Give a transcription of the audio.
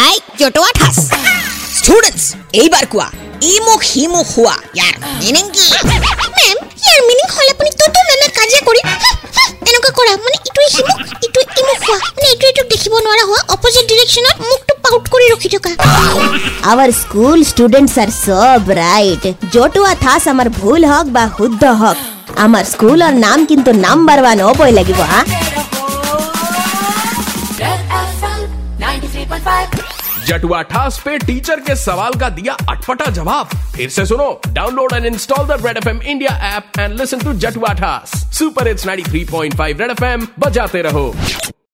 আই জটোৱা ঠাচ ষ্টুডেন্টছ এইবাৰ কোৱা ইমুখ সিমুখ হোৱা ইয়াৰ মিনিং কি মেম ইয়াৰ মিনিং হ'ল আপুনি ততো নানা কাজিয়া কৰি হুহ, হুহ, এনেকুৱা কৰা মানে ইটোৱে সিমুখ ইটোৱে ইমুখ হোৱা মানে ইটোৱে ইটোক দেখিব নোৱাৰা হোৱা অপজিট ডিৰেকশ্যনত মুখটো পাউট কৰি ৰখি থকা our school students are so bright Jatua Thas আমাৰ ভুল হওক বা শুদ্ধ হওক আমাৰ স্কুলৰ নাম কিন্তু নাম্বাৰ ওৱান হ'বই লাগিব হা Red FM 93.5 जटुआ ठास पे टीचर के सवाल का दिया अटपटा जवाब फिर से सुनो download and install the Red FM India app and listen to जटुआ ठास super hits 93.5 red FM बजाते रहो